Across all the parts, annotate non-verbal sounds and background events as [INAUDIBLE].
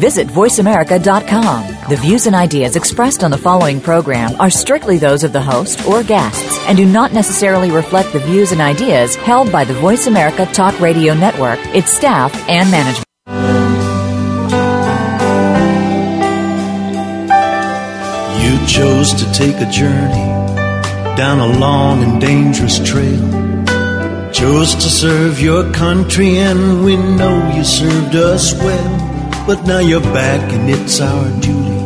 Visit VoiceAmerica.com. The views and ideas expressed on the following program are strictly those of the host or guests and do not necessarily reflect the views and ideas held by the Voice America Talk Radio Network, its staff, and management. You chose to take a journey down a long and dangerous trail. Chose to serve your country, and we know you served us well. But now you're back, and it's our duty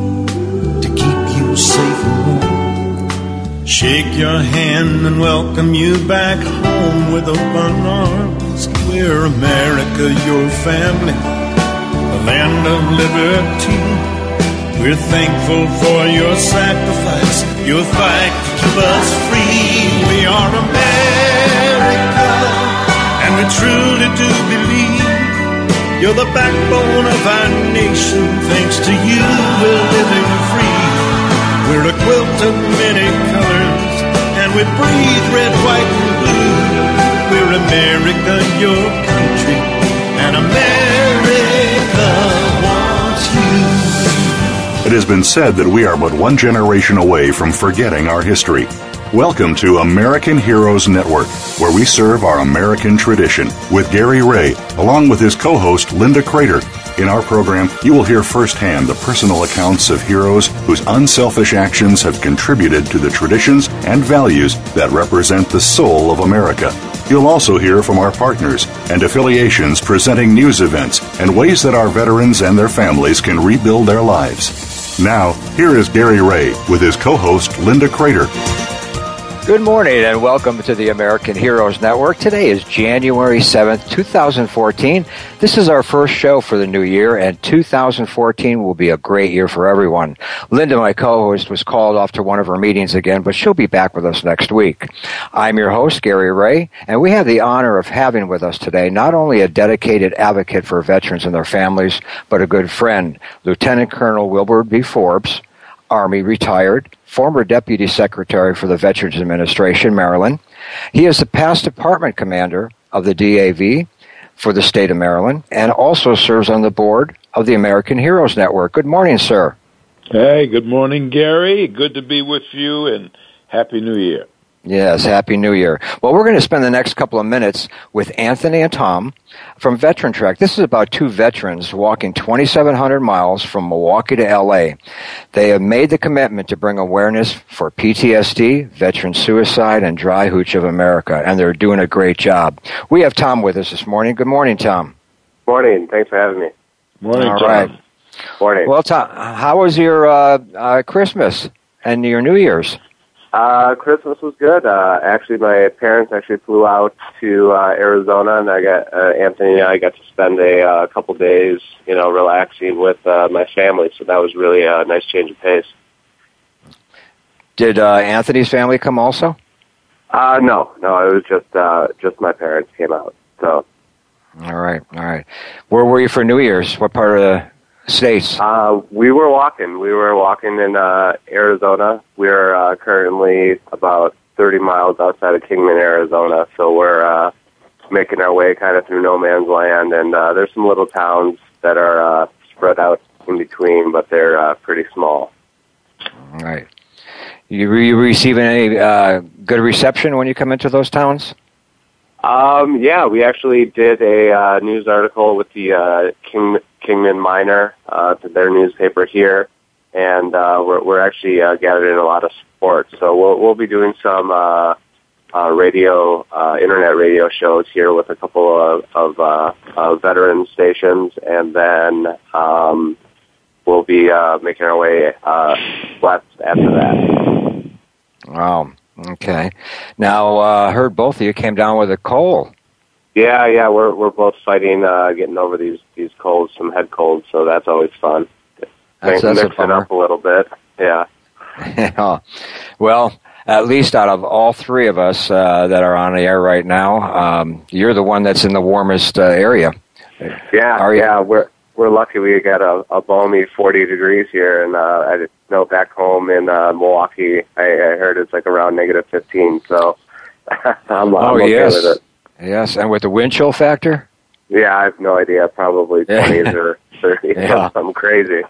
to keep you safe and warm. Shake your hand and welcome you back home with open arms. We're America, your family, the land of liberty. We're thankful for your sacrifice, your fight to keep us free. We are America, and we truly do you're the backbone of our nation. Thanks to you, we're living free. We're a quilt of many colors, and we breathe red, white, and blue. We're America, your country, and America wants you. It has been said that we are but one generation away from forgetting our history. Welcome to American Heroes Network, where we serve our American tradition with Gary Ray, along with his co host Linda Crater. In our program, you will hear firsthand the personal accounts of heroes whose unselfish actions have contributed to the traditions and values that represent the soul of America. You'll also hear from our partners and affiliations presenting news events and ways that our veterans and their families can rebuild their lives. Now, here is Gary Ray with his co host Linda Crater. Good morning and welcome to the American Heroes Network. Today is January 7th, 2014. This is our first show for the new year and 2014 will be a great year for everyone. Linda, my co-host, was called off to one of her meetings again, but she'll be back with us next week. I'm your host, Gary Ray, and we have the honor of having with us today not only a dedicated advocate for veterans and their families, but a good friend, Lieutenant Colonel Wilbert B. Forbes, Army retired, former Deputy Secretary for the Veterans Administration, Maryland. He is the past department commander of the DAV for the state of Maryland and also serves on the board of the American Heroes Network. Good morning, sir. Hey, good morning, Gary. Good to be with you and Happy New Year. Yes, Happy New Year. Well, we're going to spend the next couple of minutes with Anthony and Tom from Veteran Trek. This is about two veterans walking 2,700 miles from Milwaukee to LA. They have made the commitment to bring awareness for PTSD, veteran suicide, and Dryhootch of America, and they're doing a great job. We have Tom with us this morning. Good morning, Tom. Morning. Thanks for having me. Morning, All Tom. right. Morning. Well, Tom, how was your uh, uh, Christmas and your New Year's? Uh, Christmas was good. Uh, actually, my parents actually flew out to uh, Arizona, and I got uh, Anthony and I got to spend a uh, couple days, you know, relaxing with uh, my family. So that was really a nice change of pace. Did uh, Anthony's family come also? Uh, no, no, it was just uh, just my parents came out. So All right, all right. Where were you for New Year's? What part of the states? uh, we were walking. We were walking in uh, Arizona. We're uh, currently about 30 miles outside of Kingman, Arizona. So we're uh, making our way kind of through no man's land, and uh, there's some little towns that are uh, spread out in between, but they're uh, pretty small. All right. You, were you receiving any uh, good reception when you come into those towns? Um, yeah, we actually did a uh, news article with the uh, King, Kingman Miner, uh, their newspaper here, and uh, we're, we're actually uh, gathering a lot of support. So we'll we'll be doing some uh, uh, radio, uh, internet radio shows here with a couple of, of uh, uh, veteran stations, and then um, we'll be uh, making our way uh, west after that. Oh, okay. Now, uh, heard both of you came down with a cold. Yeah, yeah, we're we're both fighting uh, getting over these these colds, some head colds, so that's always fun. That's, Mix that's it up a little bit. Yeah. [LAUGHS] Yeah. well, at least out of all three of us uh, that are on the air right now, um, you're the one that's in the warmest uh, area. Yeah, Are you- yeah, we're we're lucky we got a, a balmy 40 degrees here, and uh, I know back home in uh, Milwaukee, I, I heard it's like around negative 15. So [LAUGHS] I'm, I'm Oh okay yes, with it. yes, and with the wind chill factor. Yeah, I have no idea. Probably Yeah. 20s or 30s, [LAUGHS] Yeah. something crazy.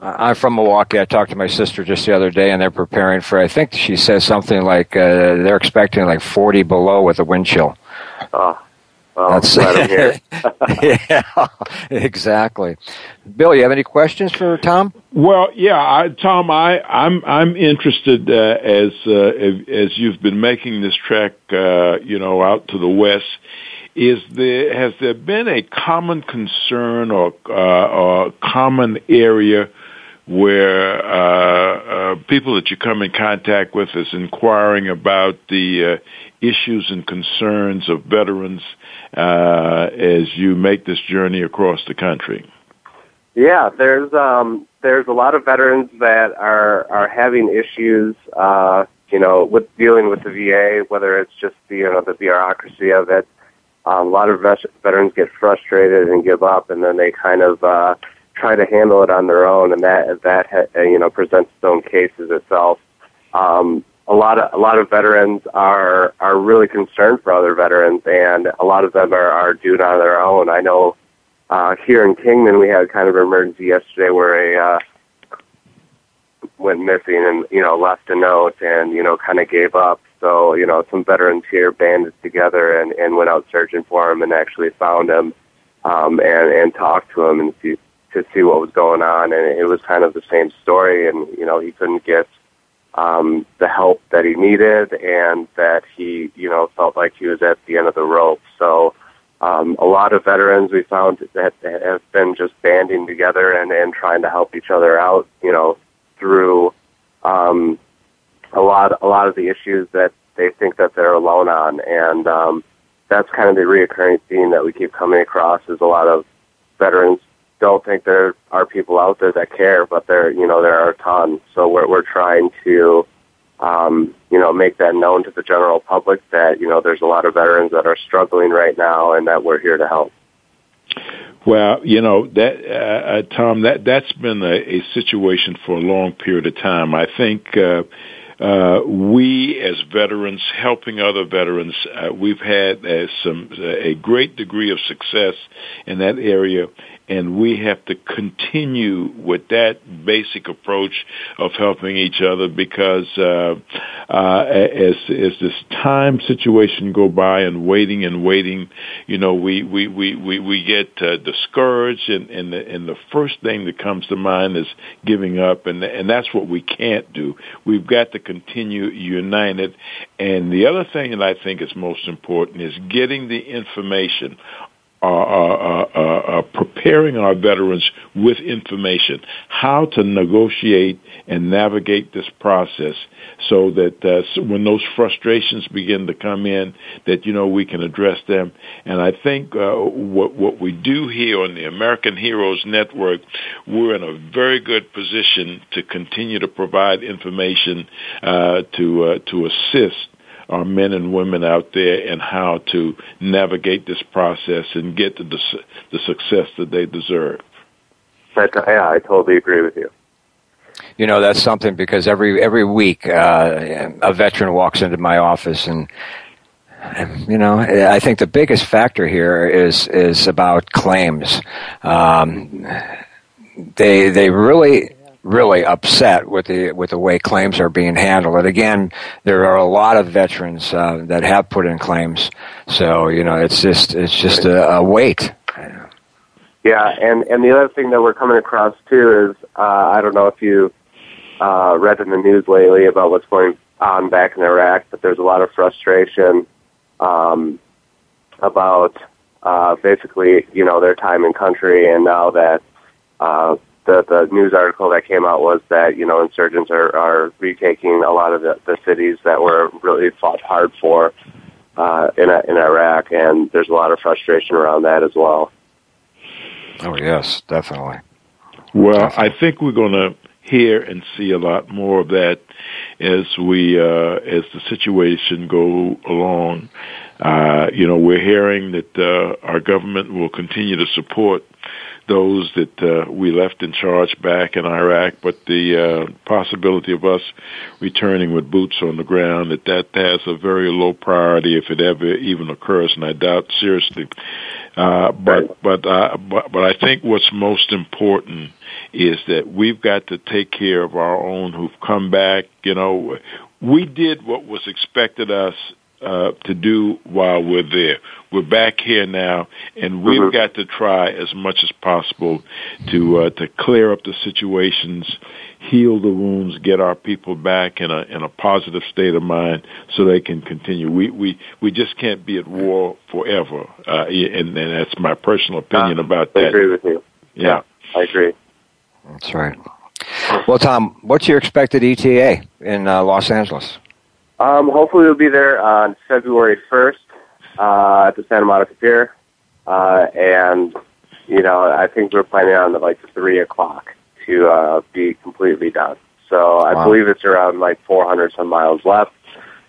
I'm from Milwaukee. I talked to my sister just the other day, and they're preparing for. I think she says something like uh, they're expecting like 40 below with a wind chill. Oh, well, That's let 'em hear. yeah, [LAUGHS] exactly. Bill, you have any questions for Tom? Well, yeah, I, Tom, I, I'm I'm interested uh, as uh, as you've been making this trek, uh, you know, out to the west. Is there has there been a common concern or uh, or common area where uh, uh, people that you come in contact with is inquiring about the uh, issues and concerns of veterans uh, as you make this journey across the country? Yeah, there's um there's a lot of veterans that are are having issues uh you know with dealing with the VA whether it's just the you know the bureaucracy of it um, a lot of vet- veterans get frustrated and give up and then they kind of uh try to handle it on their own and that that ha- you know presents its own cases itself um a lot of a lot of veterans are are really concerned for other veterans and a lot of them are are doing it on their own I know uh, here in Kingman, we had kind of an emergency yesterday where a uh, went missing and you know left a note and you know kind of gave up. So you know some veterans here banded together and and went out searching for him and actually found him um, and and talked to him and see to see what was going on. And it was kind of the same story. And you know he couldn't get um, the help that he needed and that he you know felt like he was at the end of the rope. So um, a lot of veterans we found that have been just banding together and, and trying to help each other out, you know, through um, a lot a lot of the issues that they think that they're alone on, and um, that's kind of the reoccurring theme that we keep coming across. Is a lot of veterans don't think there are people out there that care, but there you know there are a ton. So we're we're trying to um, you know, make that known to the general public that, you know, there's a lot of veterans that are struggling right now and that we're here to help. Well, you know that uh, uh, Tom, that that's been a, a situation for a long period of time. I think uh, uh, we, as veterans, helping other veterans, uh, we've had uh, some a great degree of success in that area, and we have to continue with that basic approach of helping each other because uh, uh, as as this time situation go by and waiting and waiting, you know, we we we we, we get uh, discouraged, and and the, and the first thing that comes to mind is giving up, and and that's what we can't do. We've got to continue united, and the other thing that I think is most important is getting the information uh, uh, uh, uh, preparing our veterans with information, how to negotiate and navigate this process, so that uh, when those frustrations begin to come in, that you know we can address them. And I think uh, what what we do here on the American Heroes Network, we're in a very good position to continue to provide information uh, to uh, to assist our men and women out there and how to navigate this process and get to the, the success that they deserve. But, yeah, I totally agree with you. You know, that's something because every every week uh, a veteran walks into my office and. You know, I think the biggest factor here is is about claims. Um, they they really really upset with the with the way claims are being handled. And again, there are a lot of veterans uh, that have put in claims, so you know it's just it's just a, a wait. Yeah, and and the other thing that we're coming across too is uh, I don't know if you uh, read in the news lately about what's going on back in Iraq, but there's a lot of frustration um, about uh, basically you know their time in country, and now that uh, the the news article that came out was that you know insurgents are are retaking a lot of the, the cities that were really fought hard for uh, in in Iraq, and there's a lot of frustration around that as well. Oh yes, definitely. Well, I think we're going to hear and see a lot more of that as we uh, as the situation go along. Uh, you know, we're hearing that uh, our government will continue to support those that uh, we left in charge back in Iraq, but the uh, possibility of us returning with boots on the ground that that has a very low priority if it ever even occurs, and I doubt seriously. Uh, but but uh, but but I think what's most important is that we've got to take care of our own who've come back. You know, we did what was expected us uh, to do while we're there. We're back here now, and we've mm-hmm. got to try as much as possible to uh, to clear up the situations, heal the wounds, get our people back in a in a positive state of mind, so they can continue. We we we just can't be at war forever, uh, and, and that's my personal opinion uh, about that. I agree with you. Yeah, yeah I agree. That's right. Well, Tom, what's your expected ETA in uh, Los Angeles? Um, hopefully, we'll be there on February 1st uh, at the Santa Monica Pier. Uh, and, you know, I think we're planning on like 3 o'clock to uh, be completely done. So I wow. believe it's around like 400 some miles left.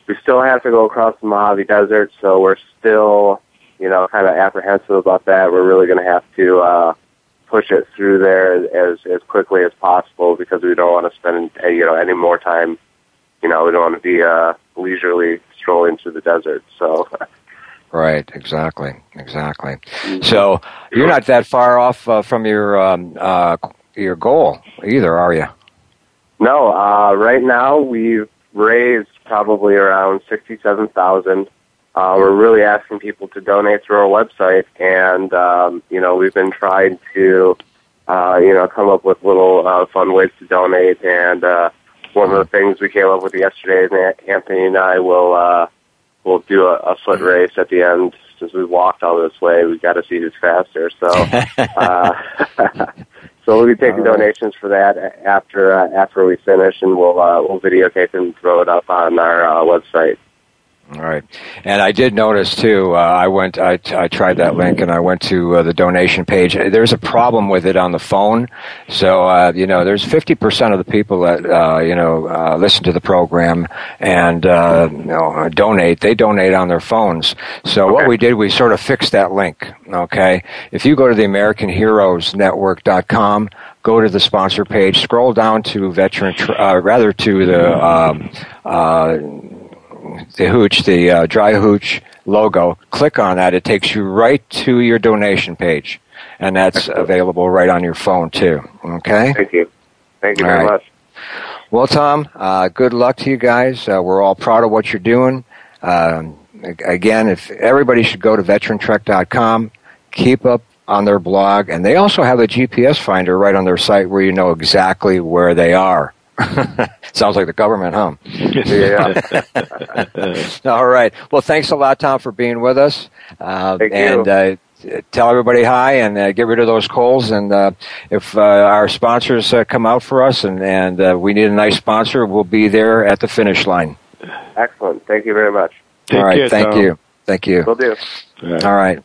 We still have to go across the Mojave Desert, so we're still, you know, kind of apprehensive about that. We're really going to have to uh, push it through there as as quickly as possible because we don't want to spend you know any more time you know, we don't want to be uh, leisurely strolling through the desert. So. Right. Exactly. Exactly. So you're not that far off uh, from your um, uh, your goal either, are you? No. Uh, right now we've raised probably around sixty-seven thousand. Uh, we're really asking people to donate through our website, and um, you know we've been trying to, uh, you know, come up with little uh, fun ways to donate, and uh, one of the things we came up with yesterday, and Anthony and I will uh, will do a, a foot race at the end. Since we walked all this way, we got to see who's faster. So, [LAUGHS] uh, [LAUGHS] so we'll be taking right. donations for that after uh, after we finish, and we'll uh, we'll videotape and throw it up on our uh, website. All right, and I did notice too. Uh, I went, I, I tried that link, and I went to uh, the donation page. There's a problem with it on the phone, so uh, you know, there's 50 percent of the people that uh, you know uh, listen to the program and uh, you know donate. They donate on their phones. So okay. what we did, we sort of fixed that link. Okay, if you go to the AmericanHeroesNetwork.com, go to the sponsor page, scroll down to veteran, rather to the. Um, the hooch, the uh, Dryhootch logo, click on that. It takes you right to your donation page, and that's available right on your phone too. Okay. Thank you. Thank you all very right. much. Well, Tom, uh, good luck to you guys. Uh, we're all proud of what you're doing. Um, again, if everybody should go to veterantrek.com, keep up on their blog, and they also have a GPS finder right on their site where you know exactly where they are. [LAUGHS] Sounds like the government, huh? [LAUGHS] yeah. [LAUGHS] All right. Well, thanks a lot, Tom, for being with us. Uh, Thank and, you. Uh, tell everybody hi and uh, get rid of those coals. And uh, if uh, our sponsors uh, come out for us and, and uh, we need a nice sponsor, we'll be there at the finish line. Excellent. Thank you very much. Take All right. Care, thank Tom. you. Thank you. Will do. All right. All right.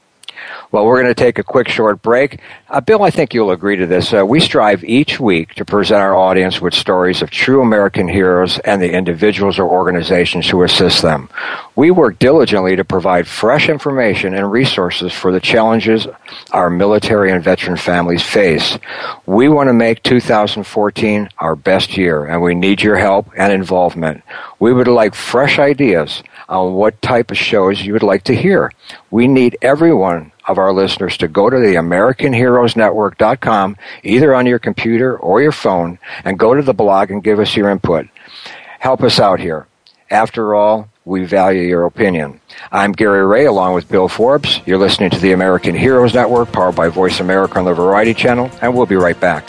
Well, we're going to take a quick short break. Uh, Bill, I think you'll agree to this. Uh, we strive each week to present our audience with stories of true American heroes and the individuals or organizations who assist them. We work diligently to provide fresh information and resources for the challenges our military and veteran families face. We want to make 2014 our best year, and we need your help and involvement. We would like fresh ideas on what type of shows you would like to hear. We need everyone of our listeners to go to the AmericanHeroesNetwork.com, either on your computer or your phone, and go to the blog and give us your input. Help us out here. After all, we value your opinion. I'm Gary Ray along with Bill Forbes. You're listening to the American Heroes Network powered by Voice America on the Variety Channel, and we'll be right back.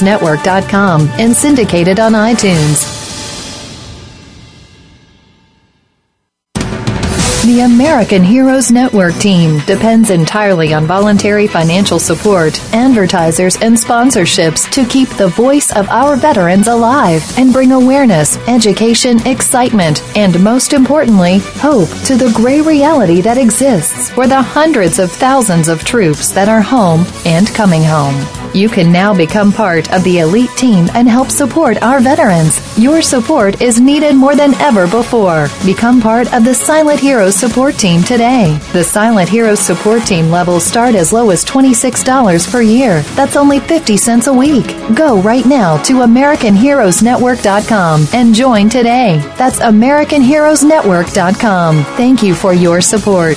AmericanHeroesNetwork.com and syndicated on iTunes. The American Heroes Network team depends entirely on voluntary financial support, advertisers, and sponsorships to keep the voice of our veterans alive and bring awareness, education, excitement, and most importantly, hope to the gray reality that exists for the hundreds of thousands of troops that are home and coming home. You can now become part of the elite team and help support our veterans. Your support is needed more than ever before. Become part of the Silent Heroes support team today. The Silent Heroes support team levels start as low as $26 per year. That's only 50 cents a week. Go right now to AmericanHeroesNetwork.com and join today. That's AmericanHeroesNetwork.com. Thank you for your support.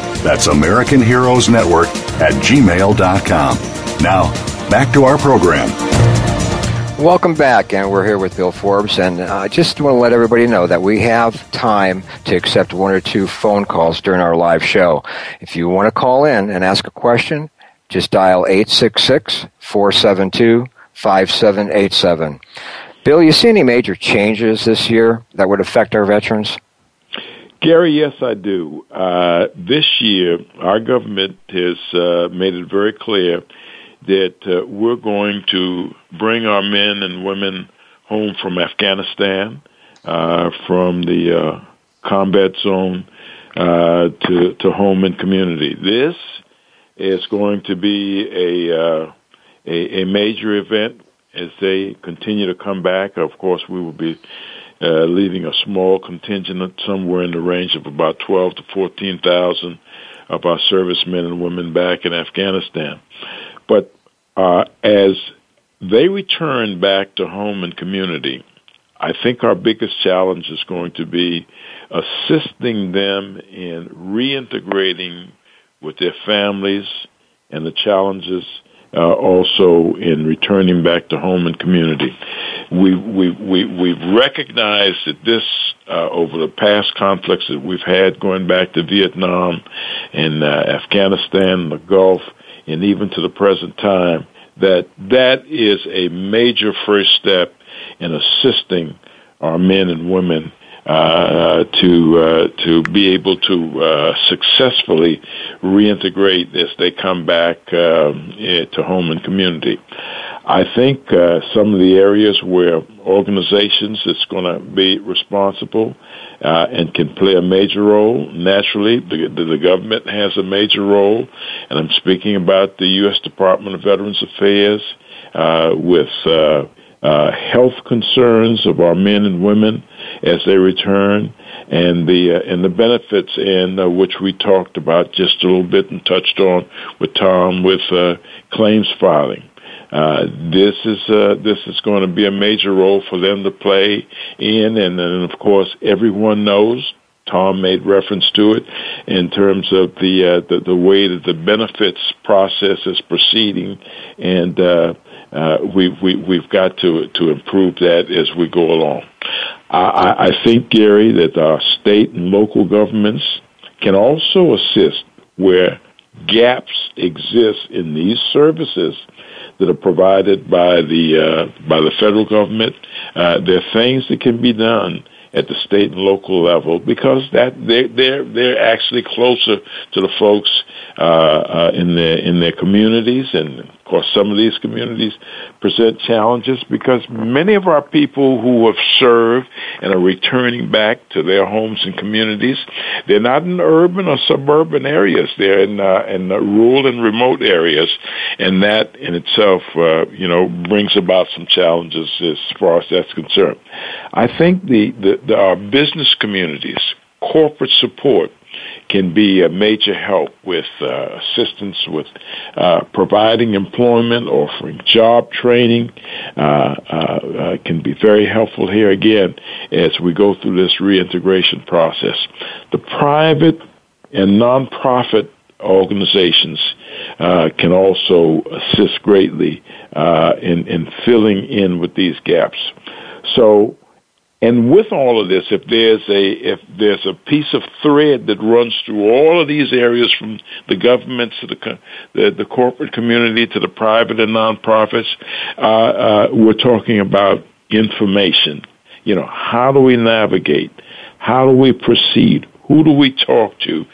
That's American Heroes Network at gmail.com. Now, back to our program. Welcome back, and we're here with Bill Forbes. And I uh, just want to let everybody know that we have time to accept one or two phone calls during our live show. If you want to call in and ask a question, just dial 866 472 5787. Bill, you see any major changes this year that would affect our veterans? Gary, yes, I do. Uh, this year, our government has uh, made it very clear that uh, we're going to bring our men and women home from Afghanistan, uh, from the uh, combat zone uh, to to home and community. This is going to be a, a a major event as they continue to come back. Of course, we will be uh, leaving a small contingent somewhere in the range of about 12 to 14,000 of our servicemen and women back in Afghanistan. But uh, as they return back to home and community, I think our biggest challenge is going to be assisting them in reintegrating with their families and the challenges uh, also in returning back to home and community. We, we, we, we've recognized that this, uh, over the past conflicts that we've had going back to Vietnam and uh, Afghanistan, the Gulf, and even to the present time, that that is a major first step in assisting our men and women uh, to uh, to be able to uh, successfully reintegrate as they come back um, eh, to home and community. I think uh, some of the areas where organizations that's going to be responsible uh, and can play a major role. Naturally, the, the, government has a major role, and I'm speaking about the U.S. Department of Veterans Affairs uh, with uh, uh, health concerns of our men and women as they return, and the uh, and the benefits in uh, which we talked about just a little bit and touched on with Tom with uh, claims filing. Uh, this is uh, this is going to be a major role for them to play in, and then of course everyone knows Tom made reference to it in terms of the uh, the, the way that the benefits process is proceeding, and uh, uh, we, we, we've got to, to improve that as we go along. I, I think, Gary, that our state and local governments can also assist where gaps exist in these services that are provided by the uh, by the federal government. Uh, there are things that can be done at the state and local level because that they're they're they're actually closer to the folks uh, uh, in their in their communities, and course, some of these communities present challenges because many of our people who have served and are returning back to their homes and communities, they're not in urban or suburban areas. They're in uh, in rural and remote areas, and that in itself, uh, you know, brings about some challenges as far as that's concerned. I think the, the, the our business communities, corporate support can be a major help with uh, assistance with uh, providing employment, offering job training. Uh, uh, uh, can be very helpful here again as we go through this reintegration process. The private and nonprofit organizations uh, can also assist greatly in, in filling in with these gaps. So and with all of this, if there's a if there's a piece of thread that runs through all of these areas, from the government to the the, the corporate community to the private and nonprofits, uh, uh, we're talking about information. You know, how do we navigate? How do we proceed? Who do we talk to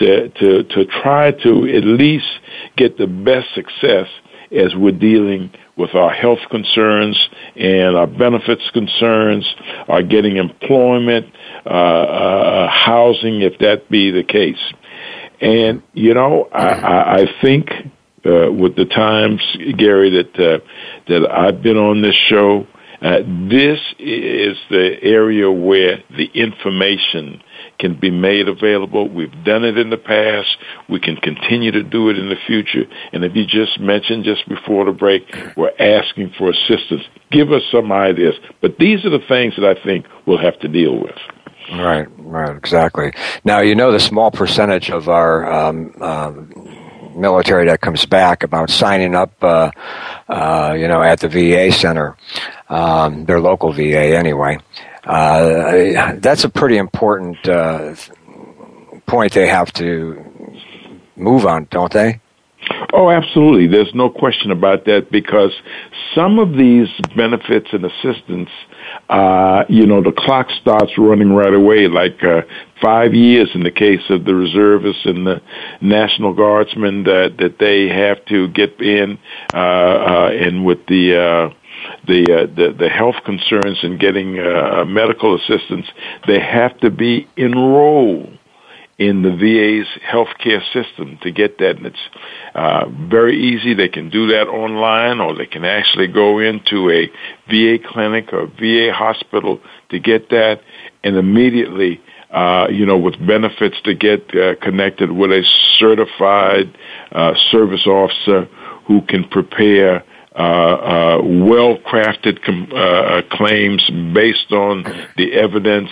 to to to try to at least get the best success as we're dealing with our health concerns and our benefits concerns, our getting employment, uh, uh, housing, if that be the case. And, you know, I, I think uh, with the times, Gary, that, uh, that I've been on this show, uh, this is the area where the information can be made available. We've done it in the past. We can continue to do it in the future. And if you just mentioned just before the break, we're asking for assistance. Give us some ideas. But these are the things that I think we'll have to deal with. Right, right, exactly. Now, you know the small percentage of our um, um, military that comes back about signing up, uh, uh, you know, at the VA center, um, their local VA anyway. Uh, that's a pretty important uh, point they have to move on, don't they? Oh, absolutely. There's no question about that because some of these benefits and assistance, uh, you know, the clock starts running right away, like uh, five years in the case of the reservists and the National Guardsmen that that they have to get in, uh, uh, and with the uh, the uh, the, the health concerns and getting uh, medical assistance, they have to be enrolled in the VA's healthcare system to get that. And it's uh, very easy. They can do that online, or they can actually go into a VA clinic or VA hospital to get that, and immediately. Uh, you know, with benefits to get uh, connected with a certified uh, service officer who can prepare uh, uh, well-crafted com- uh, claims based on the evidence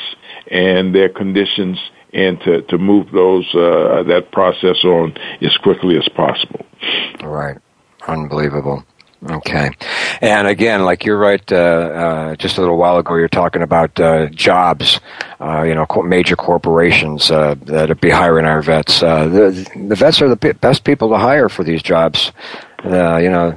and their conditions, and to, to move those uh, that process on as quickly as possible. Right, unbelievable. Okay, and again, like you're right. Uh, uh, just a little while ago, you're talking about uh, jobs. Uh, you know, major corporations uh, that would be hiring our vets. the, the vets are the best people to hire for these jobs. you know,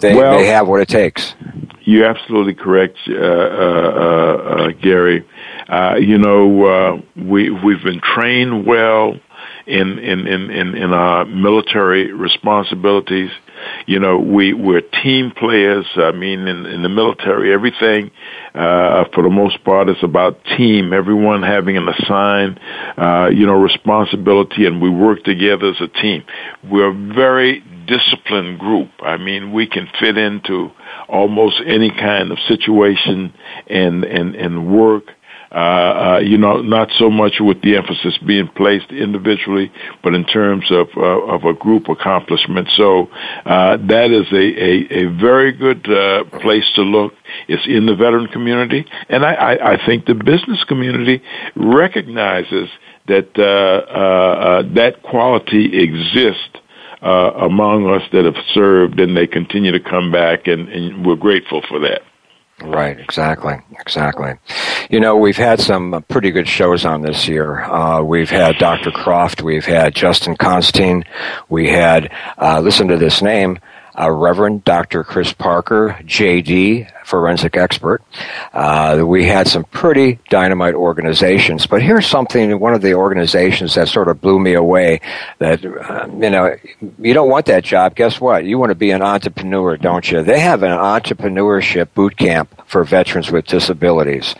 they, well, they have what it takes. You're absolutely correct, uh, uh, uh, Gary. Uh, you know, uh, we we've been trained well in in in in, in our military responsibilities. You know, we we're team players. I mean, in, in the military, everything uh, for the most part is about team. Everyone having an assigned, uh, you know, responsibility, and we work together as a team. We're very disciplined group. I mean, we can fit into almost any kind of situation and and and work. Uh, uh, you know, not so much with the emphasis being placed individually, but in terms of uh, of a group accomplishment. So uh, that is a a, a very good uh, place to look. It's in the veteran community, and I, I, I think the business community recognizes that uh, uh, uh, that quality exists uh, among us that have served, and they continue to come back, and, and we're grateful for that. Right, exactly, exactly. You know, we've had some uh, pretty good shows on this year. Uh, we've had Dr. Croft, we've had Justin Constantine, we had, uh, listen to this name, uh, Reverend Dr. Chris Parker, JD, forensic expert. Uh, we had some pretty dynamite organizations, but here's something, one of the organizations that sort of blew me away that, uh, you know, you don't want that job. Guess what? You want to be an entrepreneur, don't you? They have an entrepreneurship boot camp for veterans with disabilities.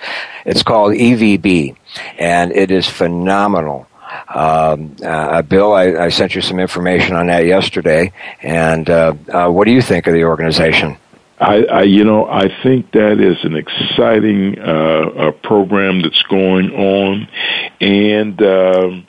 It's called EVB, and it is phenomenal. Um, uh, Bill, I, I, sent you some information on that yesterday, and uh, uh, what do you think of the organization? I, I, you know, I think that is an exciting uh, program that's going on, and um,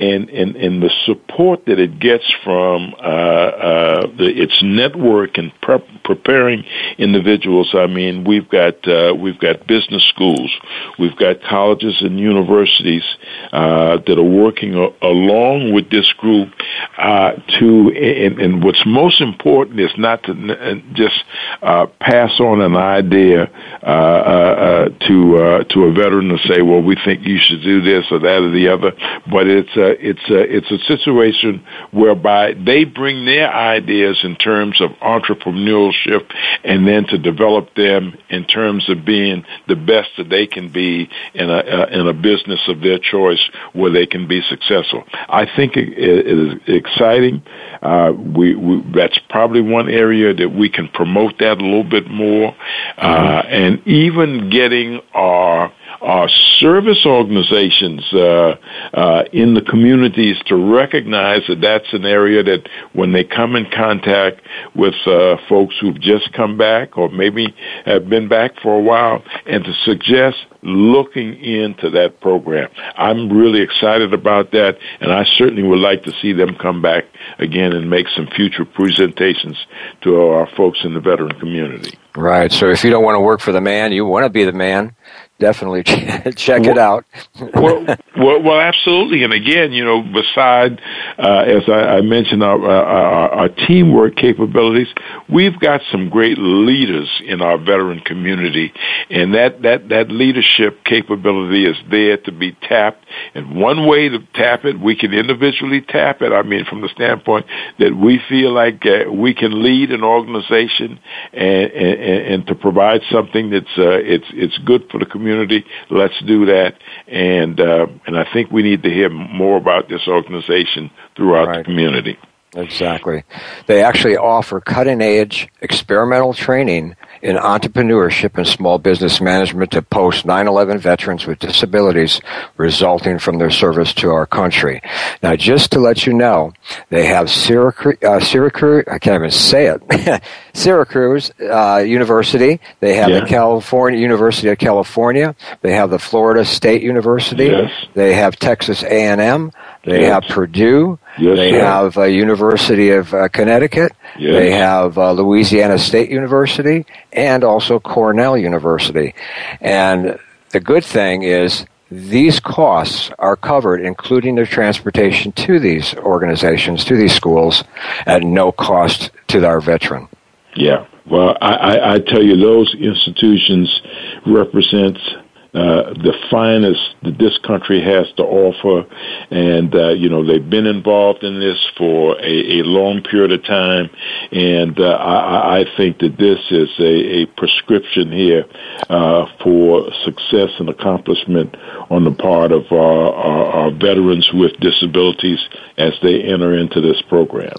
and, and, and the support that it gets from uh, uh, the, its network and prep, preparing individuals. I mean, we've got uh, we've got business schools, we've got colleges and universities uh, that are working a- along with this group uh, to. And, and, what's most important is not to n- just uh, pass on an idea to to a veteran and say, "Well, we think you should do this or that or the other," but it's it's a, it's a situation whereby they bring their ideas in terms of entrepreneurship and then to develop them in terms of being the best that they can be in a, uh, in a business of their choice where they can be successful. I think it, it is exciting. Uh, we, we, that's probably one area that we can promote that a little bit more, uh, and even getting our our service organizations uh, uh, in the communities to recognize that that's an area that when they come in contact with uh, folks who've just come back or maybe have been back for a while, and to suggest looking into that program. I'm really excited about that, and I certainly would like to see them come back again and make some future presentations to our folks in the veteran community. Right. So if you don't want to work for the man, you want to be the man definitely [LAUGHS] check it out. well, [LAUGHS] well, well, absolutely. And again, you know, beside uh, as I, I mentioned our, our, our, teamwork capabilities, we've got some great leaders in our veteran community, and that that that leadership capability is there to be tapped. And one way to tap it, we can individually tap it. I mean, from the standpoint that we feel like uh, we can lead an organization and, and, and to provide something that's uh, it's it's good for the community community. Let's do that. And uh, and I think we need to hear more about this organization throughout right. the community. Exactly. They actually offer cutting edge experimental training in entrepreneurship and small business management to post 9-11 veterans with disabilities resulting from their service to our country. Now, just to let you know, they have Syracuse, uh, Syracuse I can't even say it, [LAUGHS] Syracuse uh, University. They have yeah. the California University of California. They have the Florida State University. Yes. They have Texas A&M. They yes. have Purdue. Yes, they sir. have uh, University of uh, Connecticut. Yes. They have uh, Louisiana State University and also Cornell University. And the good thing is these costs are covered, including their transportation to these organizations, to these schools, at no cost to our veteran. Yeah. Well, I, I, I tell you, those institutions represent uh, the finest that this country has to offer. And, uh, you know, they've been involved in this for a, a long period of time. And uh, I, I think that this is a, a prescription here uh, for success and accomplishment on the part of our, our, our veterans with disabilities as they enter into this program.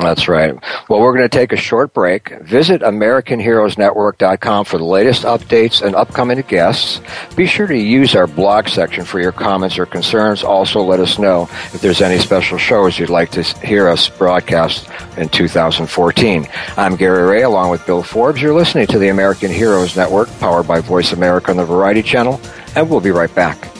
That's right. Well, we're going to take a short break. Visit AmericanHeroesNetwork.com for the latest updates and upcoming guests. Be sure to use our blog section for your comments or concerns. Also, let us know if there's any special shows you'd like to hear us broadcast in 2014. I'm Gary Ray along with Bill Forbes. You're listening to the American Heroes Network powered by Voice America on the Variety Channel, and we'll be right back.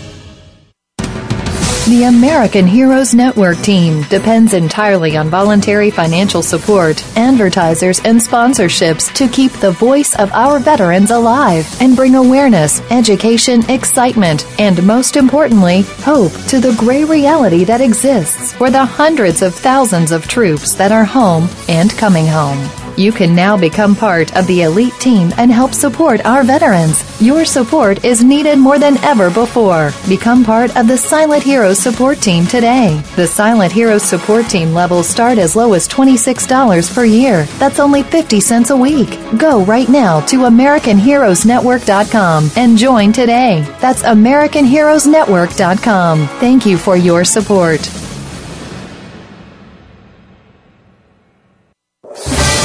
The American Heroes Network team depends entirely on voluntary financial support, advertisers, and sponsorships to keep the voice of our veterans alive and bring awareness, education, excitement, and most importantly, hope to the gray reality that exists for the hundreds of thousands of troops that are home and coming home. You can now become part of the elite team and help support our veterans. Your support is needed more than ever before. Become part of the Silent Heroes support team today. The Silent Heroes support team levels start as low as $26 per year. That's only 50 cents a week. Go right now to AmericanHeroesNetwork.com and join today. That's AmericanHeroesNetwork.com. Thank you for your support.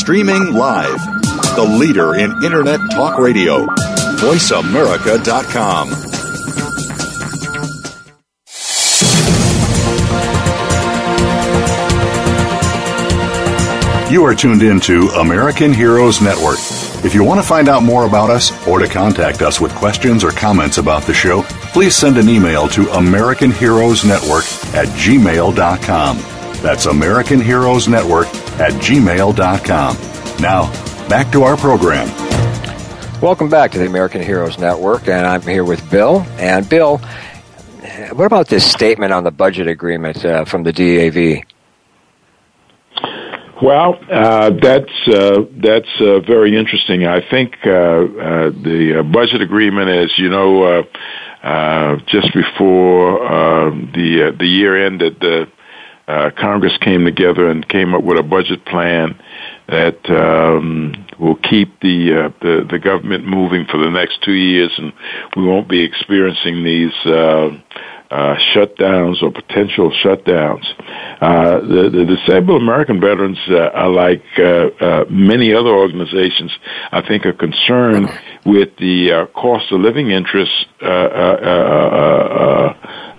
Streaming live. The leader in Internet talk radio. VoiceAmerica.com. You are tuned in to American Heroes Network. If you want to find out more about us or to contact us with questions or comments about the show, please send an email to American Heroes Network at gmail.com. That's American Heroes Network at gmail.com. Now, back to our program. Welcome back to the American Heroes Network, and I'm here with Bill. And Bill, what about this statement on the budget agreement uh, from the DAV? Well, uh, that's uh, that's uh, very interesting. I think uh, uh, the uh, budget agreement, as you know, just before um, the the year ended, the Congress came together and came up with a budget plan that um, will keep the, the the government moving for the next two years, and we won't be experiencing these uh, shutdowns or potential shutdowns. Uh, the, the disabled American veterans, uh, are like uh, uh, many other organizations, I think, are concerned with the uh, cost of living interests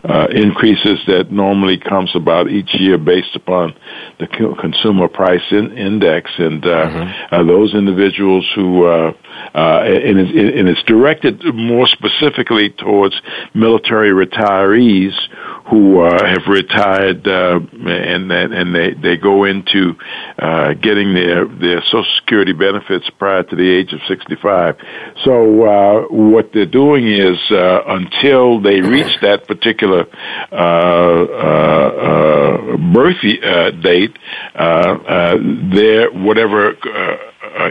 uh, increases that normally comes about each year based upon the consumer price in, index, and uh, mm-hmm. uh, those individuals who uh, uh, and, it's, and it's directed more specifically towards military retirees who uh, have retired uh, and and they they go into uh, getting their their Social Security benefits prior to the age of 65. So uh, what they're doing is uh, until they reach that particular uh, uh, uh, birth uh, date, uh, uh, their whatever. Uh,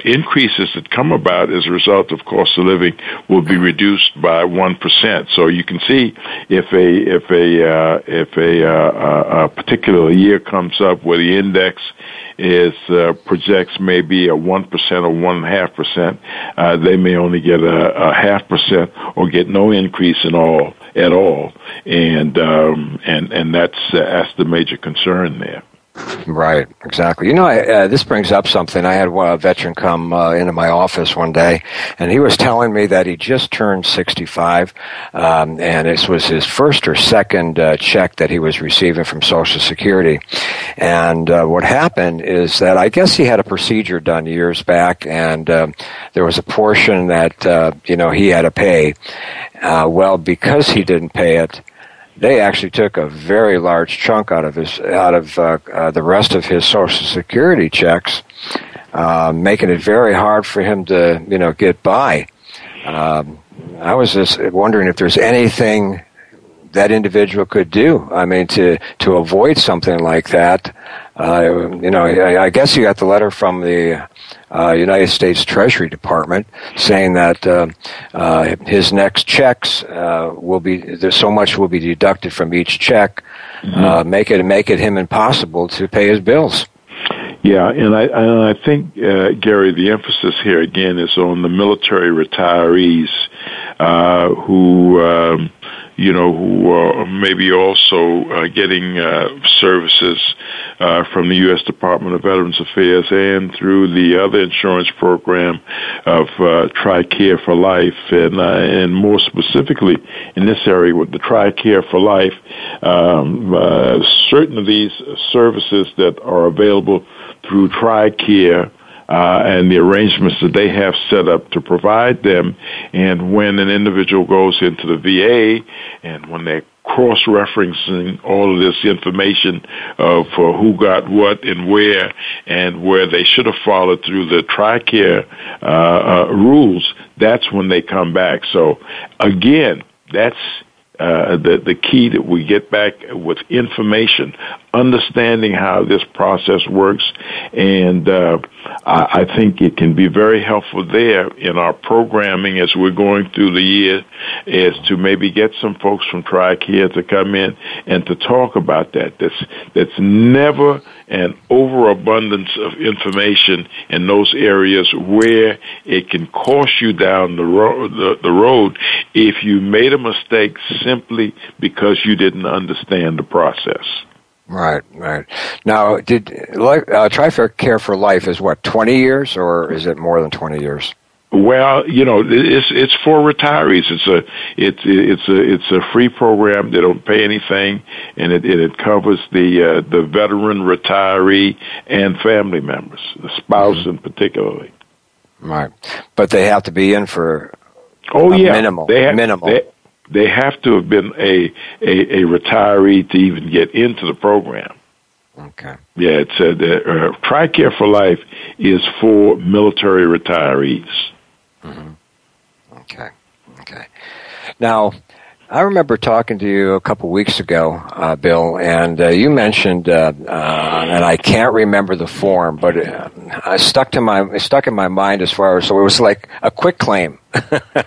increases that come about as a result of cost of living will be reduced by one percent. So you can see if a if a if a, a particular year comes up where the index is uh, projects maybe a one percent or one half percent, they may only get a, a half percent or get no increase in all at all, and um, and and that's uh, that's the major concern there. Right, exactly. You know, I, uh, this brings up something. I had a veteran come uh, into my office one day, and he was telling me that he just turned 65, um, and this was his first or second uh, check that he was receiving from Social Security. And uh, what happened is that I guess he had a procedure done years back, and um, there was a portion that uh, you know he had to pay. Uh, well, because he didn't pay it, they actually took a very large chunk out of his out of uh, uh, the rest of his Social Security checks, uh, making it very hard for him to you know get by. Um, I was just wondering if there's anything that individual could do. I mean, to to avoid something like that. Uh, you know, I, I, guess you got the letter from the uh, United States Treasury Department saying that uh, uh his next checks uh, will be there's so much will be deducted from each check, mm-hmm. Uh, make it make it him impossible to pay his bills. Yeah, and I and I think uh, Gary, the emphasis here again is on the military retirees uh, who. Um, you know, who are maybe also uh, getting uh, services uh, from the U.S. Department of Veterans Affairs and through the other insurance program of uh, TRICARE for Life, and uh, and more specifically in this area with the TRICARE for Life, um, uh, certain of these services that are available through TRICARE uh, and the arrangements that they have set up to provide them. And when an individual goes into the VA and when they're cross-referencing all of this information uh, who got what and where and where they should have followed through the TRICARE uh, uh, rules, that's when they come back. So again, that's uh, the the key that we get back with information, understanding how this process works, and uh, I, I think it can be very helpful there in our programming as we're going through the year, is to maybe get some folks from TRICARE to come in and to talk about that. That's that's never an overabundance of information in those areas where it can cost you down the road, the, the road if you made a mistake simply because you didn't understand the process. Right, right. Now, did uh, Care for Life is what twenty years, or is it more than twenty years? Well, you know, it's it's for retirees. It's a it's it's a it's a free program. They don't pay anything, and it it covers the uh, the veteran, retiree, and family members, the spouse mm-hmm. in particularly. Right, but they have to be in for oh yeah minimal they have, minimal. They, they have to have been a, a a retiree to even get into the program. Okay. Yeah, it's a, the, uh, TRICARE for Life is for military retirees. Mm-hmm. Okay. Okay. Now, I remember talking to you a couple weeks ago, uh, Bill, and uh, you mentioned, uh, uh and I can't remember the form, but it, uh, I stuck to my stuck in my mind as far as so it was like a quick claim. [LAUGHS]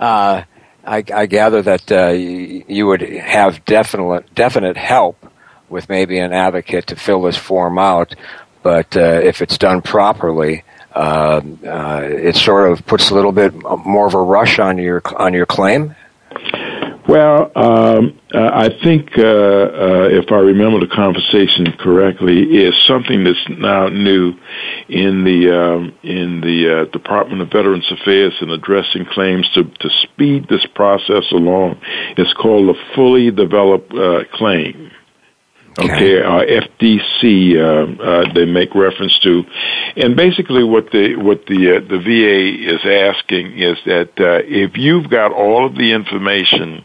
Uh, I, I, gather that you, you would have definite definite help with maybe an advocate to fill this form out, but if it's done properly, uh, uh, it sort of puts a little bit more of a rush on your on your claim. Well, um, uh, I think uh, uh, if I remember the conversation correctly, is something that's now new in the um, in the uh, Department of Veterans Affairs in addressing claims to to speed this process along. It's called a fully developed claim. Okay, uh, FDC uh, uh, they make reference to, and basically what the what the uh, the VA is asking is that uh, if you've got all of the information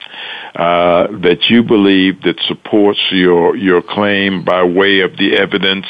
uh, that you believe that supports your your claim by way of the evidence,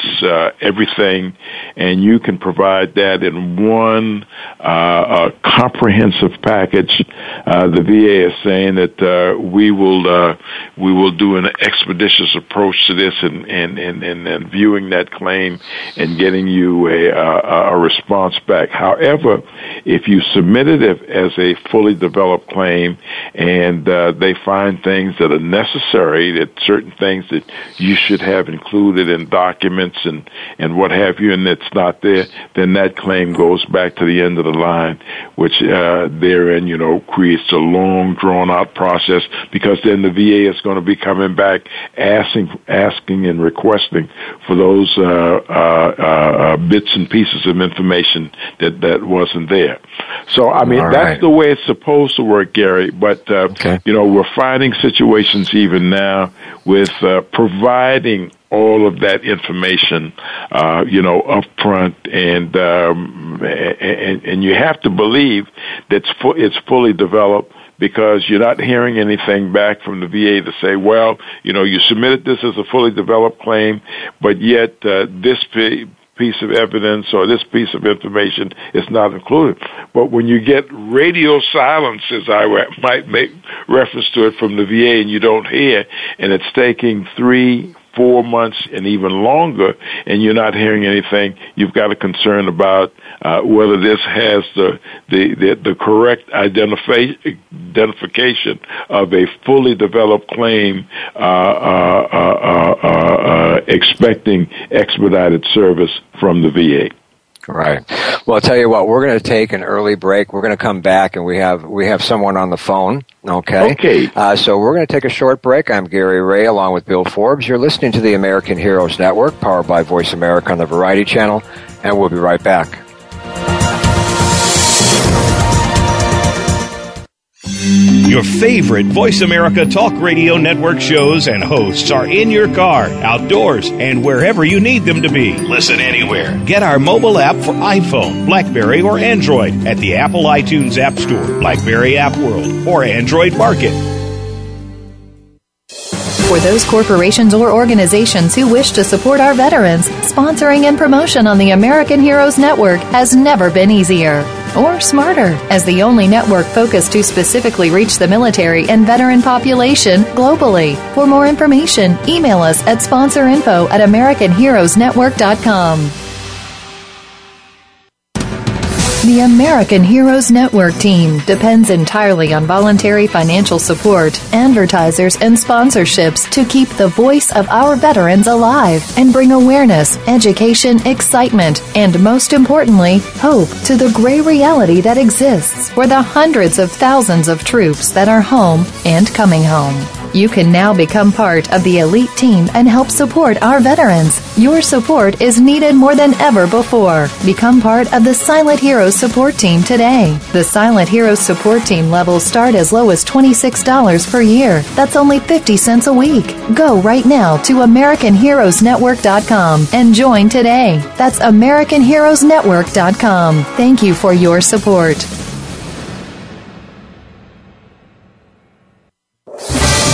everything, and you can provide that in one comprehensive package, the VA is saying that we will we will do an expeditious approach to this and, and, and, and, viewing that claim and getting you a, a, a response back. However, if you submit it as a fully developed claim and uh, they find things that are necessary, that certain things that you should have included in documents and, and what have you, and it's not there, then that claim goes back to the end of the line, which uh, therein, you know, creates a long, drawn out process because then the VA is going to be coming back asking asking and requesting for those uh, uh, uh, bits and pieces of information that that wasn't there. So I mean, All that's right. the way it's supposed to work, Gary. But uh, okay. you know, we're finding situations even now with uh, providing all of that information, uh, you know, up front, and, um, and and you have to believe that it's fully developed because you're not hearing anything back from the VA to say, well, you know, you submitted this as a fully developed claim, but yet uh, this piece of evidence or this piece of information is not included. But when you get radio silence, as I might make reference to it from the VA, and you don't hear, and it's taking three, four months and even longer, and you're not hearing anything, you've got a concern about uh, whether this has the the, the, the correct identification of a fully developed claim uh, uh, uh, uh, expecting expedited service from the VA. Right. Well, I'll tell you what. We're going to take an early break. We're going to come back, and we have we have someone on the phone. Okay. Okay. Uh, so we're going to take a short break. I'm Gary Ray, along with Bill Forbes. You're listening to the American Heroes Network, powered by Voice America on the Variety Channel, and we'll be right back. Your favorite Voice America Talk Radio Network shows and hosts are in your car, outdoors, and wherever you need them to be. Listen anywhere. Get our mobile app for iPhone, Blackberry, or Android at the Apple iTunes App Store, Blackberry App World, or Android Market. For those corporations or organizations who wish to support our veterans, sponsoring and promotion on the American Heroes Network has never been easier or smarter as the only network focused to specifically reach the military and veteran population globally. For more information, email us at sponsorinfo at americanheroesnetwork.com. The American Heroes Network team depends entirely on voluntary financial support, advertisers, and sponsorships to keep the voice of our veterans alive and bring awareness, education, excitement, and most importantly, hope to the gray reality that exists for the hundreds of thousands of troops that are home and coming home. You can now become part of the elite team and help support our veterans. Your support is needed more than ever before. Become part of the Silent Heroes support team today. The Silent Heroes support team levels start as low as $26 per year. That's only 50 cents a week. Go right now to AmericanHeroesNetwork.com and join today. That's AmericanHeroesNetwork.com. Thank you for your support.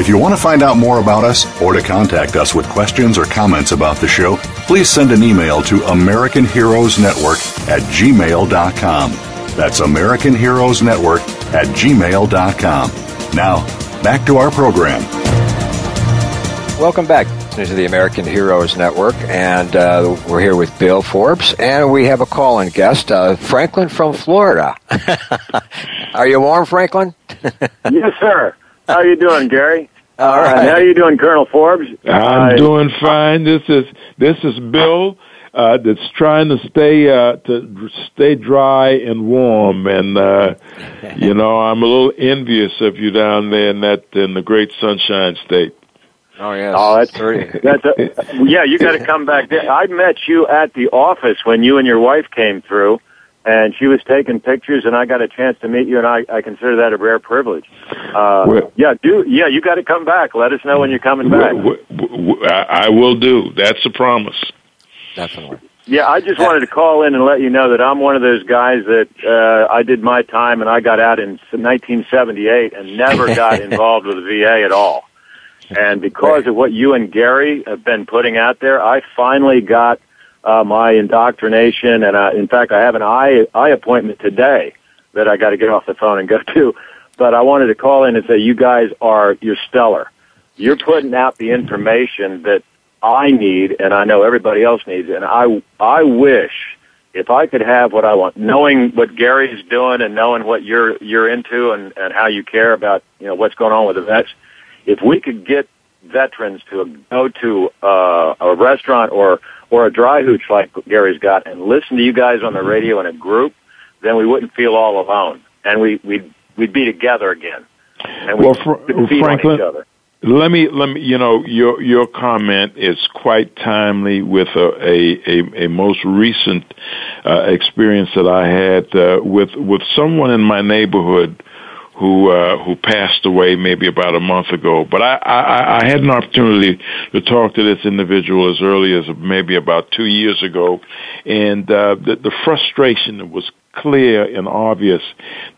If you want to find out more about us or to contact us with questions or comments about the show, please send an email to American Heroes Network at gmail.com. That's American Heroes Network at gmail.com. Now, back to our program. Welcome back to the American Heroes Network, and uh, we're here with Bill Forbes, and we have a call-in guest, uh, Franklin from Florida. [LAUGHS] Are you warm, Franklin? [LAUGHS] yes, sir. How you doing, Gary? [LAUGHS] All right. Uh, how you doing, Colonel Forbes? I'm doing fine. This is this is Bill. Uh, that's trying to stay uh, to stay dry and warm, and uh, [LAUGHS] you know I'm a little envious of you down there in that in the great Sunshine State. Oh yeah, Oh, that's great. [LAUGHS] that's a, yeah. You got to come back. There. I met you at the office when you and your wife came through, and she was taking pictures, and I got a chance to meet you, and I, I consider that a rare privilege. Uh, Well- yeah, do yeah. You got to come back. Let us know when you're coming back. W- w- w- I I will do. That's a promise. Definitely. Yeah, I just wanted to call in and let you know that I'm one of those guys that uh, I did my time and I got out in 1978 and never got [LAUGHS] involved with the VA at all. And because of what you and Gary have been putting out there, I finally got uh, my indoctrination, and I, in fact, I have an eye eye appointment today that I got to get off the phone and go to. But I wanted to call in and say you guys are you're stellar. You're putting out the information that I need, and I know everybody else needs. And I I wish if I could have what I want, knowing what Gary's doing and knowing what you're you're into and and how you care about you know what's going on with the vets, if we could get veterans to go to uh, a restaurant or or a Dryhootch like Gary's got and listen to you guys on the radio in a group, then we wouldn't feel all alone, and we we'd we'd be together again, and we well, fr- feed Franklin, on each other. Let me let me you know your your comment is quite timely with a a, a, a most recent uh, experience that I had uh, with with someone in my neighborhood who uh, who passed away maybe about a month ago. But I, I I had an opportunity to talk to this individual as early as maybe about two years ago, and uh, the, the frustration was clear and obvious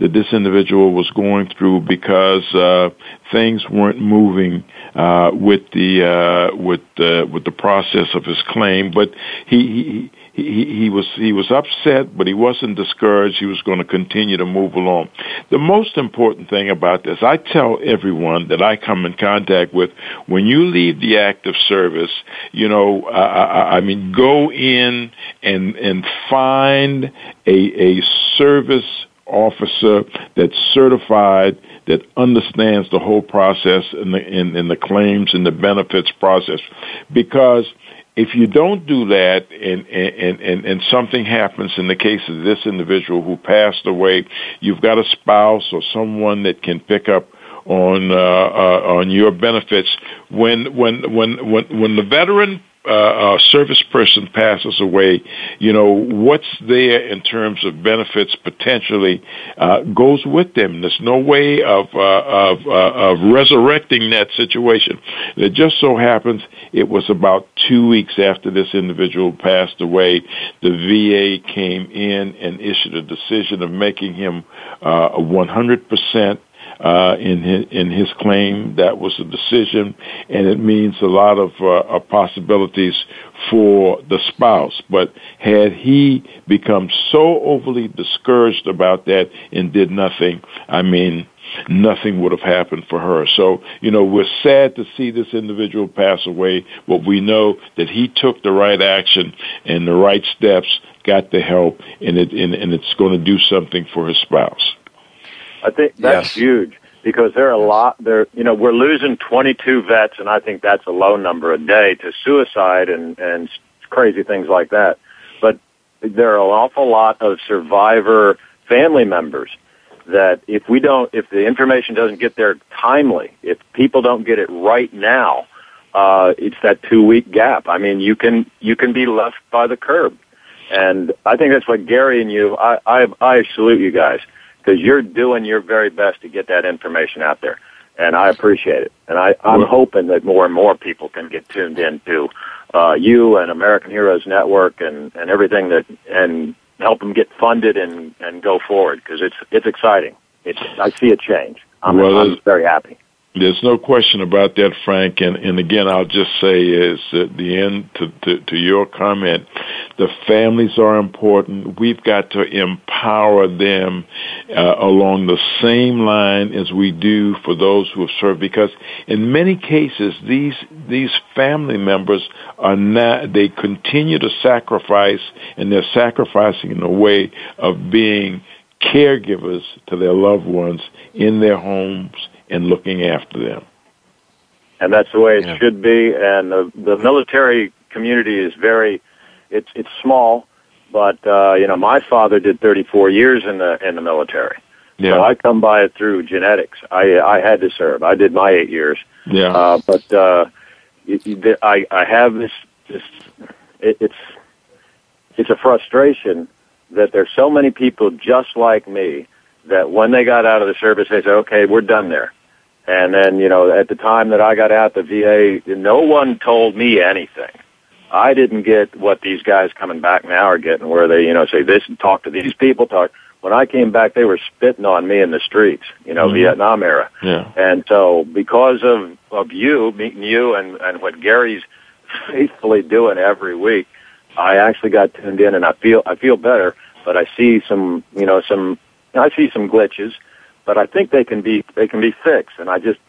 that this individual was going through because uh, things weren't moving uh, with the uh, with the with the process of his claim. But he, he he was he was upset, but he wasn't discouraged. He was going to continue to move along. The most important thing about this, I tell everyone that I come in contact with, when you leave the active service, you know, I, I, I mean, go in and and find a a service officer that's certified that understands the whole process and the in, in the claims and the benefits process because if you don't do that and, and, and, and something happens in the case of this individual who passed away, you've got a spouse or someone that can pick up on uh, uh, on your benefits. When when when when when the veteran uh, a service person passes away, you know, what's there in terms of benefits potentially uh, goes with them. There's no way of, uh, of, uh, of resurrecting that situation. It just so happens it was about two weeks after this individual passed away, the VA came in and issued a decision of making him uh, 100% uh, in his, in his claim. That was a decision, and it means a lot of uh, possibilities for the spouse. But had he become so overly discouraged about that and did nothing, I mean, nothing would have happened for her. So, you know, we're sad to see this individual pass away, but we know that he took the right action and the right steps, got the help, and it and, and it's going to do something for his spouse. I think that's Yes. huge because there are a lot there. You know, we're losing 22 vets, and I think that's a low number a day to suicide and and crazy things like that. But there are an awful lot of survivor family members that if we don't, if the information doesn't get there timely, if people don't get it right now, uh, it's that two week gap. I mean, you can you can be left by the curb, and I think that's what Gary and you. I I, I salute you guys because you're doing your very best to get that information out there, and I appreciate it. And I I'm hoping that more and more people can get tuned into uh, you and American Heroes Network and and everything that and help them get funded and and go forward because it's it's exciting. It's I see a change. I'm, Well, I'm very happy. There's no question about that, Frank. And, and again, I'll just say is at the end to, to, to your comment, the families are important. We've got to empower them uh, along the same line as we do for those who have served. Because in many cases, these these family members are not. They continue to sacrifice, and they're sacrificing in a way of being caregivers to their loved ones in their homes and looking after them. and that's the way it Yeah. should be. And the the military community is very, it's it's small, but uh, you know my father did 34 years in the in the military, so I come by it through genetics. I I had to serve. I did my eight years, yeah. uh, but uh, it, it, I I have this this it, it's it's a frustration that there's so many people just like me that when they got out of the service they say okay we're done there and then, you know, at the time that I got out, the VA, no one told me anything. I didn't get what these guys coming back now are getting, where they, you know, say this and talk to these people. Talk. When I came back, they were spitting on me in the streets, you know, Mhm. Vietnam era. yeah. And so, because of of you meeting you and and what Gary's [LAUGHS] faithfully doing every week, I actually got tuned in, and I feel I feel better. But I see some, you know, some I see some glitches, but I think they can be they can be fixed. And I just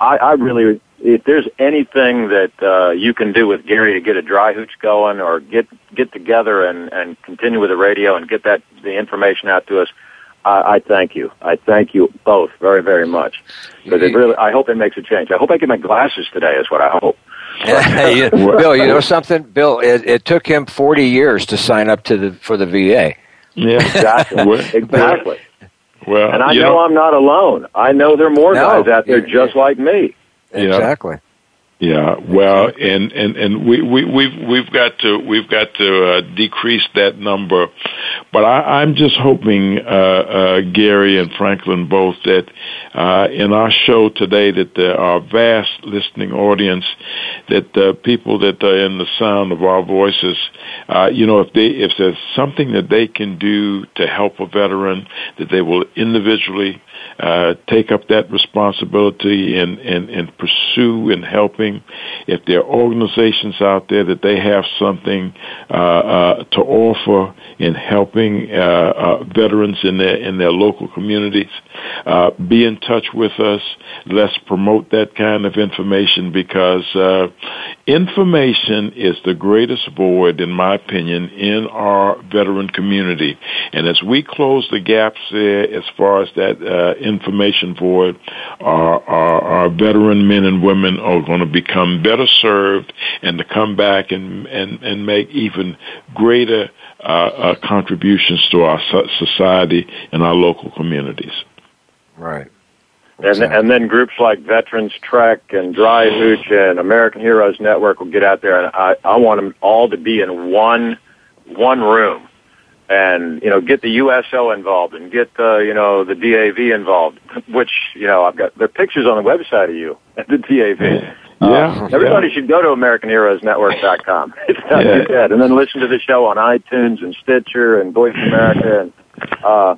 I, I really, if there's anything that uh, you can do with Gary to get a Dryhootch going, or get get together and and continue with the radio and get that the information out to us, I, I thank you. I thank you both very very much. But it really, I hope it makes a change. I hope I get my glasses today. Is what I hope. Yeah, [LAUGHS] Bill, you know something? Bill, it, it took him 40 years to sign up to the for the VA. Yeah, exactly. [LAUGHS] exactly. Well, and I you know, I'm not alone. I know there are more No. guys out there just like me. Yeah. Exactly. Yeah, well, and and and we we we've we've got to we've got to uh, decrease that number, but I, I'm just hoping, uh, uh, Gary and Franklin both, that uh, in our show today, that there are vast listening audience, that uh, people that are in the sound of our voices, uh, you know, if they if there's something that they can do to help a veteran, that they will individually uh, take up that responsibility and, and, and pursue in helping. If there are organizations out there that they have something uh, uh, to offer in helping uh, uh, veterans in their in their local communities, uh, be in touch with us. Let's promote that kind of information because information is the greatest void, in my opinion, in our veteran community. And as we close the gaps there, as far as that uh, information void, our, our, our veteran men and women are going to become better served and to come back and, and, and make even greater uh, uh, contributions to our society and our local communities. Right. And, and then groups like Veterans Trek and Dryhootch and American Heroes Network will get out there, and I, I want them all to be in one one room, and you know get the USO involved and get the you know the DAV involved. Which you know I've got there pictures on the website of you at the DAV. Yeah, Everybody should go to AmericanHeroesNetwork.com. [LAUGHS] It's not Yeah. too bad. And then listen to the show on iTunes and Stitcher and Voice America. And, uh,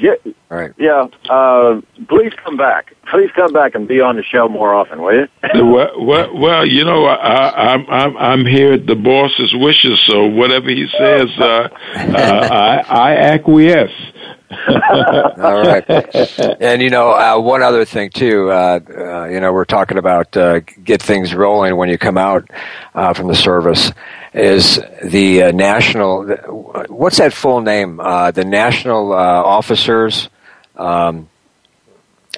yeah, Right. yeah. Uh, please come back. Please come back and be on the show more often, will you? well, well, well, you know, I, I'm I'm I'm here at the boss's wishes, so whatever he says, uh, uh, I, I acquiesce. All right. And you know, uh, one other thing too. Uh, uh, you know, we're talking about uh, get things rolling when you come out uh, from the service. Is the uh, national? What's that full name? The National Officers. Um,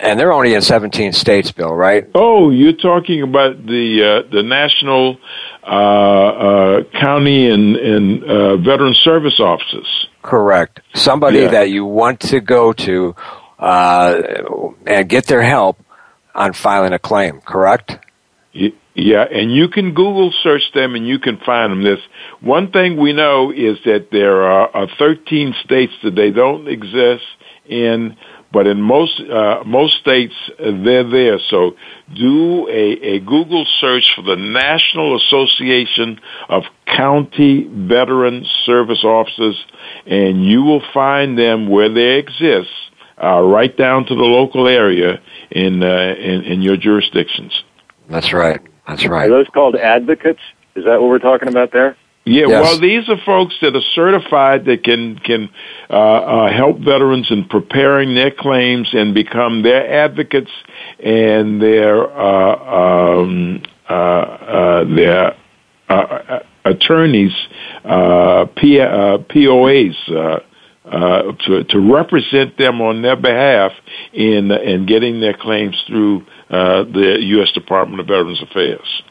and they're only in 17 states, Bill, right? Oh, you're talking about the the national county and and veteran service offices. Correct. Somebody Yeah. that you want to go to uh, and get their help on filing a claim. Correct. Yeah, and you can Google search them and you can find them. This one thing we know is that there are, are 13 states that they don't exist in, but in most uh, most states uh, they're there. So do a, a Google search for the National Association of County Veteran Service Officers, and you will find them where they exist, uh, right down to the local area in uh, in, in your jurisdictions. That's right. That's right. Are right. those called advocates? Is that what we're talking about there? Yeah, Yes. well, these are folks that are certified that can can uh, uh, help veterans in preparing their claims and become their advocates and their uh, um, uh, uh, their uh, attorneys, uh, P, uh, POAs. Uh, uh, to to represent them on their behalf in in getting their claims through uh, the U.S. Department of Veterans Affairs.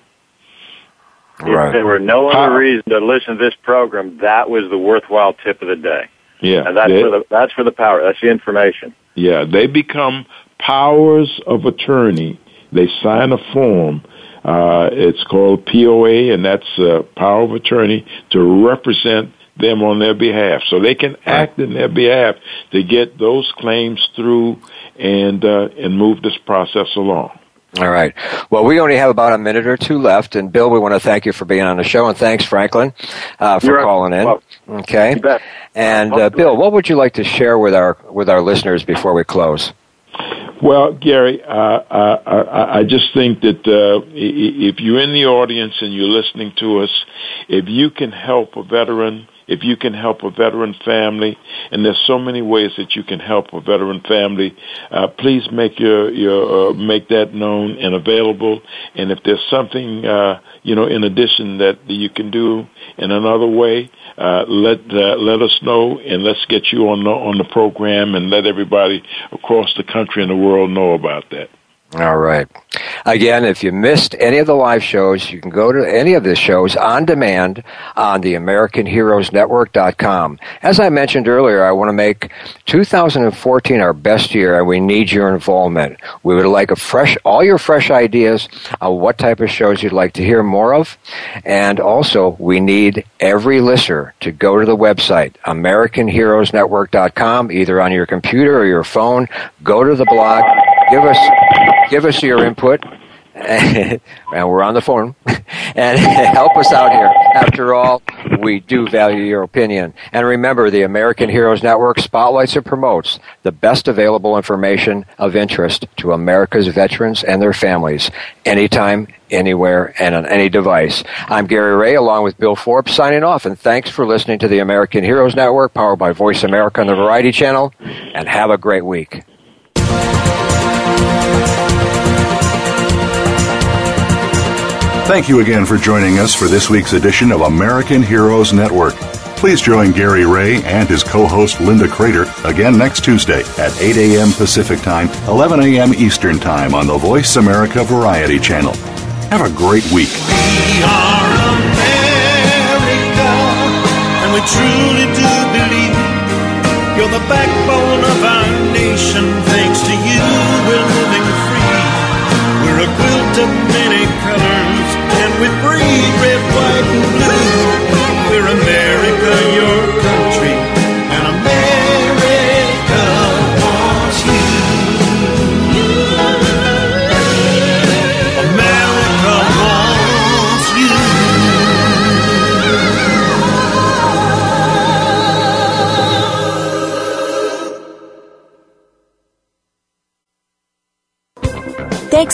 If there were no other reason to listen to this program, that was the worthwhile tip of the day. Yeah, And that's they- for the that's for the power. That's the information. Yeah, they become powers of attorney. They sign a form. Uh, it's called POA, and that's uh, power of attorney to represent them on their behalf. So they can act in their behalf to get those claims through and uh, and move this process along. All right. Well, we only have about a minute or two left, and Bill, we want to thank you for being on the show, and thanks, Franklin, uh, for You're calling in. welcome. Okay. You bet. And uh, Bill, what would you like to share with our with our listeners before we close? Well, Gary, uh, uh, I, I just think that uh, i- i- if you're in the audience and you're listening to us, if you can help a veteran if you can help a veteran family, and there's so many ways that you can help a veteran family, uh, please make your your uh, make that known and available. And if there's something uh, you know in addition that you can do in another way, uh, let uh, let us know, and let's get you on the on the program, and let everybody across the country and the world know about that. All right. Again, if you missed any of the live shows, you can go to any of the shows on demand on the AmericanHeroesNetwork.com. As I mentioned earlier, I want to make 2014 our best year, and we need your involvement. We would like a fresh, all your fresh ideas on what type of shows you'd like to hear more of, and also we need every listener to go to the website AmericanHeroesNetwork.com, either on your computer or your phone. Go to the blog, give us give us your input. [LAUGHS] and we're on the phone [LAUGHS] and help us out here. After all, we do value your opinion. And remember, the American Heroes Network spotlights and promotes the best available information of interest to America's veterans and their families, anytime, anywhere, and on any device. I'm Gary Ray, along with Bill Forbes, signing off. And thanks for listening to the American Heroes Network, powered by Voice America on the Variety Channel. And have a great week. Thank you again for joining us for this week's edition of American Heroes Network. Please join Gary Ray and his co-host Linda Crater again next Tuesday at 8 a.m. Pacific Time, 11 a.m. Eastern Time on the Voice America Variety Channel. Have a great week. We are America, and we truly do believe you're the backbone of our nation. Thanks to you, we're living free. We're a quilt of many